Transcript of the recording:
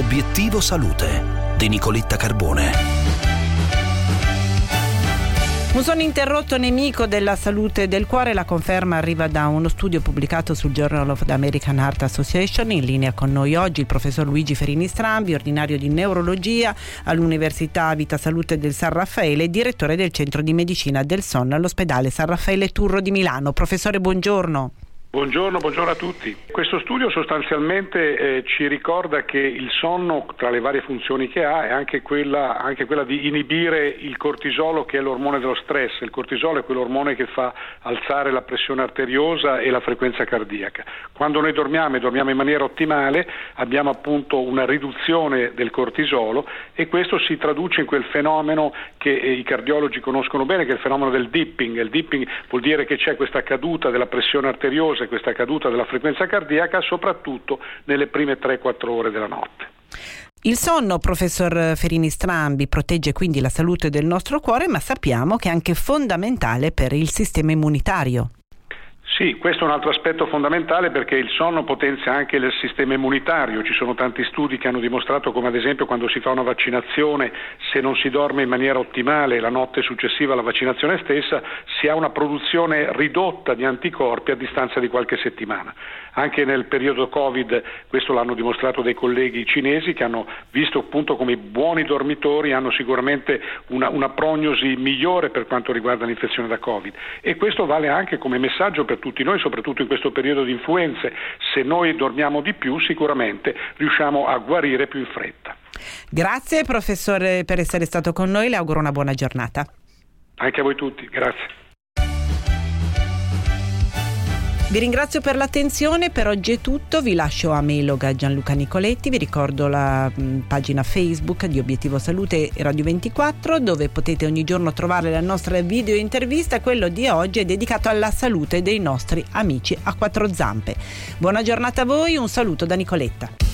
Obiettivo Salute di Nicoletta Carbone. Un sonno interrotto nemico della salute del cuore, la conferma arriva da uno studio pubblicato sul Journal of the American Heart Association. In linea con noi oggi il professor Luigi Ferini Strambi, ordinario di neurologia all'Università Vita Salute del San Raffaele e direttore del Centro di Medicina del Sonno all'ospedale San Raffaele Turro di Milano. Professore, buongiorno. Buongiorno, buongiorno, a tutti. Questo studio sostanzialmente eh, ci ricorda che il sonno, tra le varie funzioni che ha, è anche quella, anche quella, di inibire il cortisolo che è l'ormone dello stress. Il cortisolo è quell'ormone che fa alzare la pressione arteriosa e la frequenza cardiaca. Quando noi dormiamo e dormiamo in maniera ottimale abbiamo appunto una riduzione del cortisolo e questo si traduce in quel fenomeno che eh, i cardiologi conoscono bene, che è il fenomeno del dipping. Il dipping vuol dire che c'è questa caduta della pressione arteriosa cause questa caduta della frequenza cardiaca soprattutto nelle prime 3-4 ore della notte. Il sonno, professor Ferini Strambi, protegge quindi la salute del nostro cuore, ma sappiamo che è anche fondamentale per il sistema immunitario. Sì, questo è un altro aspetto fondamentale perché il sonno potenzia anche il sistema immunitario. Ci sono tanti studi che hanno dimostrato come ad esempio quando si fa una vaccinazione, se non si dorme in maniera ottimale la notte successiva alla vaccinazione stessa, si ha una produzione ridotta di anticorpi a distanza di qualche settimana. Anche nel periodo Covid, questo l'hanno dimostrato dei colleghi cinesi che hanno visto appunto come i buoni dormitori hanno sicuramente una, una prognosi migliore per quanto riguarda l'infezione da Covid. E questo vale anche come messaggio per tutti noi, soprattutto in questo periodo di influenze. Se noi dormiamo di più, sicuramente riusciamo a guarire più in fretta. Grazie professore per essere stato con noi, le auguro una buona giornata. Anche a voi tutti, grazie. Vi ringrazio per l'attenzione, per oggi è tutto, vi lascio a Meloga Gianluca Nicoletti, vi ricordo la mh, pagina Facebook di Obiettivo Salute Radio 24 dove potete ogni giorno trovare la nostra video intervista, quello di oggi è dedicato alla salute dei nostri amici a quattro zampe. Buona giornata a voi, un saluto da Nicoletta.